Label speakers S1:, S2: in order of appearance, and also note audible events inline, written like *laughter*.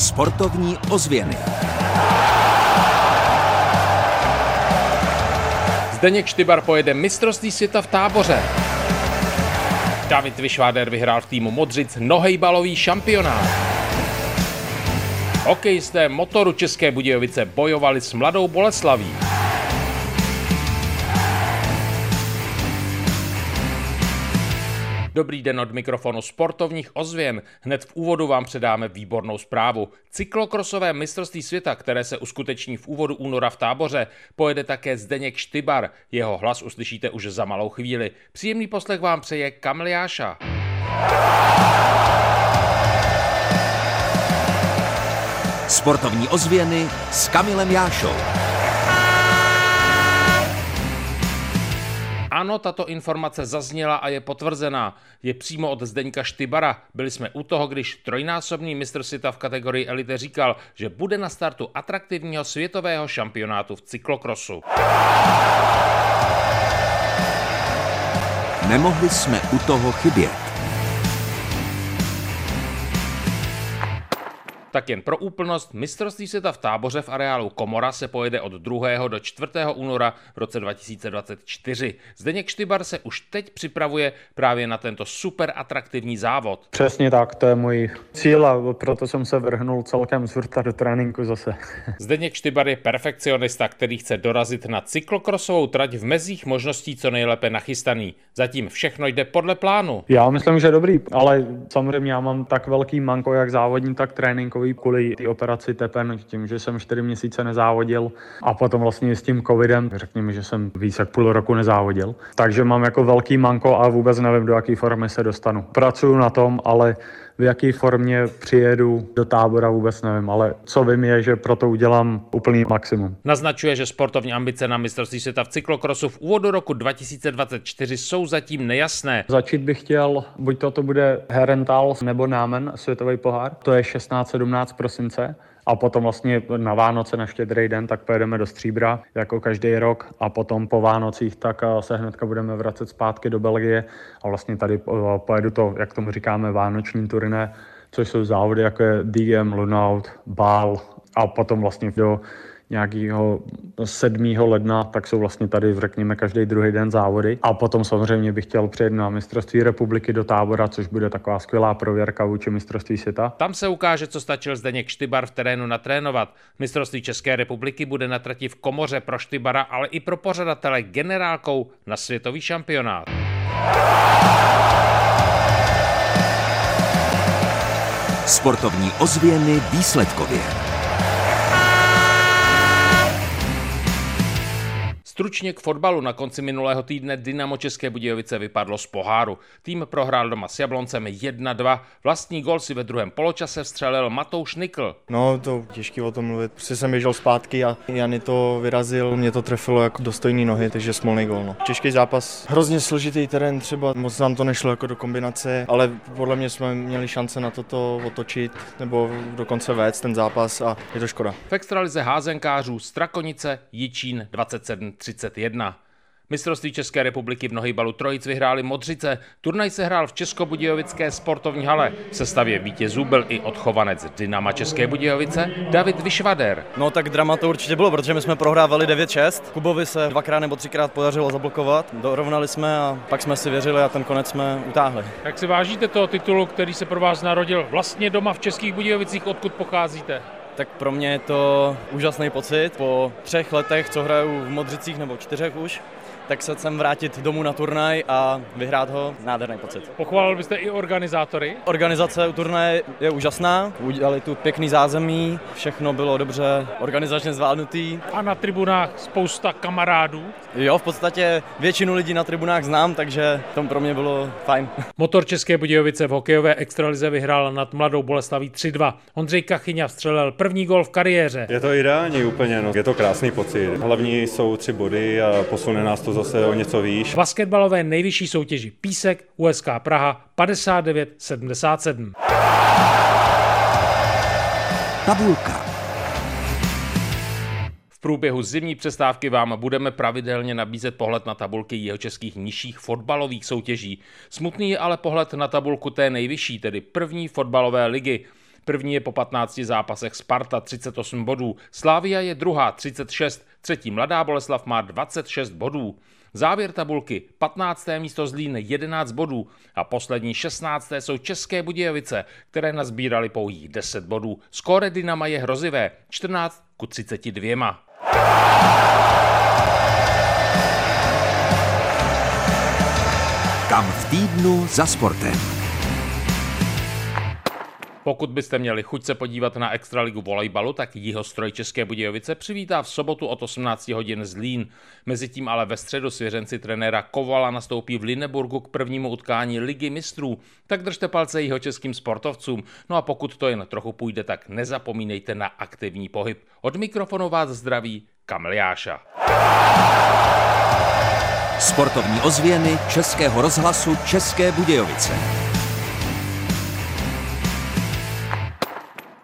S1: Sportovní ozvěny.
S2: Zdeněk Štybar pojede mistrovství světa v táboře. David Vyšváder vyhrál v týmu Modřic nohejbalový šampionát. Hokejisté motoru České Budějovice bojovali s mladou Boleslaví. Dobrý den od mikrofonu sportovních ozvěn. Hned v úvodu vám předáme výbornou zprávu. Cyklokrosové mistrovství světa, které se uskuteční v úvodu února v táboře, pojede také Zdeněk Štybar. Jeho hlas uslyšíte už za malou chvíli. Příjemný poslech vám přeje Kamiliáša.
S1: Sportovní ozvěny s Kamilem Jášou.
S2: Ano, tato informace zazněla a je potvrzená. Je přímo od Zdeňka Štybara. Byli jsme u toho, když trojnásobný mistr světa v kategorii elite říkal, že bude na startu atraktivního světového šampionátu v cyklokrosu.
S1: Nemohli jsme u toho chybět.
S2: Tak jen pro úplnost, mistrovství světa v táboře v areálu Komora se pojede od 2. do 4. února v roce 2024. Zdeněk Štybar se už teď připravuje právě na tento super atraktivní závod.
S3: Přesně tak, to je můj cíl a proto jsem se vrhnul celkem z do tréninku zase. *laughs*
S2: Zdeněk Štybar je perfekcionista, který chce dorazit na cyklokrosovou trať v mezích možností co nejlépe nachystaný. Zatím všechno jde podle plánu.
S3: Já myslím, že dobrý, ale samozřejmě já mám tak velký manko jak závodní, tak tréninku takový kvůli té operaci tepen, tím, že jsem čtyři měsíce nezávodil a potom vlastně s tím covidem, řekněme, že jsem víc jak půl roku nezávodil. Takže mám jako velký manko a vůbec nevím, do jaké formy se dostanu. Pracuju na tom, ale v jaké formě přijedu do tábora vůbec nevím, ale co vím je, že proto udělám úplný maximum.
S2: Naznačuje, že sportovní ambice na mistrovství světa v cyklokrosu v úvodu roku 2024 jsou zatím nejasné.
S3: Začít bych chtěl, buď to, to bude Herentals nebo Námen, světový pohár, to je 16-17 prosince a potom vlastně na Vánoce, na štědrý den, tak pojedeme do Stříbra, jako každý rok a potom po Vánocích tak se hnedka budeme vracet zpátky do Belgie a vlastně tady eh, pojedu to, jak tomu říkáme, vánoční turné, což jsou závody jako je DM, Lunaut, Bál a potom vlastně do nějakého 7. ledna, tak jsou vlastně tady, řekněme, každý druhý den závody. A potom samozřejmě bych chtěl přijet na mistrovství republiky do tábora, což bude taková skvělá prověrka vůči mistrovství světa.
S2: Tam se ukáže, co stačil Zdeněk Štybar v terénu natrénovat. Mistrovství České republiky bude na trati v komoře pro Štybara, ale i pro pořadatele generálkou na světový šampionát.
S1: Sportovní ozvěny výsledkově.
S2: Stručně k fotbalu na konci minulého týdne Dynamo České Budějovice vypadlo z poháru. Tým prohrál doma s Jabloncem 1-2. Vlastní gol si ve druhém poločase vstřelil Matouš Nikl.
S4: No, to těžký o tom mluvit. Prostě jsem běžel zpátky a Jany to vyrazil, mě to trefilo jako dostojný nohy, takže smolný gol. No. Těžký zápas, hrozně složitý terén, třeba moc nám to nešlo jako do kombinace, ale podle mě jsme měli šance na toto otočit nebo dokonce vést ten zápas a je to škoda.
S2: V extralize házenkářů Strakonice Jičín 27 31. Mistrovství České republiky v nohybalu trojic vyhráli Modřice. Turnaj se hrál v Českobudějovické sportovní hale. V sestavě vítězů byl i odchovanec Dynama České Budějovice David Vyšvader.
S5: No tak drama to určitě bylo, protože my jsme prohrávali 9-6. Kubovi se dvakrát nebo třikrát podařilo zablokovat. Dorovnali jsme a pak jsme si věřili a ten konec jsme utáhli.
S6: Jak si vážíte toho titulu, který se pro vás narodil vlastně doma v Českých Budějovicích, odkud pocházíte?
S5: Tak pro mě je to úžasný pocit. Po třech letech, co hraju v Modřicích nebo čtyřech už, tak se sem vrátit domů na turnaj a vyhrát ho, nádherný pocit.
S6: Pochválil byste i organizátory?
S5: Organizace u turnaje je úžasná, udělali tu pěkný zázemí, všechno bylo dobře organizačně zvládnutý.
S6: A na tribunách spousta kamarádů?
S5: Jo, v podstatě většinu lidí na tribunách znám, takže to pro mě bylo fajn. *laughs*
S6: Motor České Budějovice v hokejové extralize vyhrál nad Mladou Boleslaví 3-2. Ondřej Kachyňa vstřelil první gol v kariéře.
S7: Je to ideální úplně, no. je to krásný pocit. Hlavní jsou tři body a posune nás to zase o něco výš.
S6: Basketbalové nejvyšší soutěži Písek USK Praha 59-77.
S1: Tabulka.
S2: V průběhu zimní přestávky vám budeme pravidelně nabízet pohled na tabulky jeho českých nižších fotbalových soutěží. Smutný je ale pohled na tabulku té nejvyšší, tedy první fotbalové ligy. První je po 15 zápasech Sparta 38 bodů, Slávia je druhá 36, třetí Mladá Boleslav má 26 bodů. Závěr tabulky 15. místo Zlín 11 bodů a poslední 16. jsou České Budějovice, které nazbírali pouhých 10 bodů. Skóre Dynama je hrozivé 14 ku 32.
S1: Kam v týdnu za sportem.
S2: Pokud byste měli chuť se podívat na Extraligu volejbalu, tak stroj České Budějovice přivítá v sobotu od 18 hodin Zlín. Mezitím ale ve středu svěřenci trenéra Kovala nastoupí v Lineburgu k prvnímu utkání Ligy mistrů. Tak držte palce jeho českým sportovcům. No a pokud to jen trochu půjde, tak nezapomínejte na aktivní pohyb. Od mikrofonu vás zdraví Kamil Jáša.
S1: Sportovní ozvěny Českého rozhlasu České Budějovice.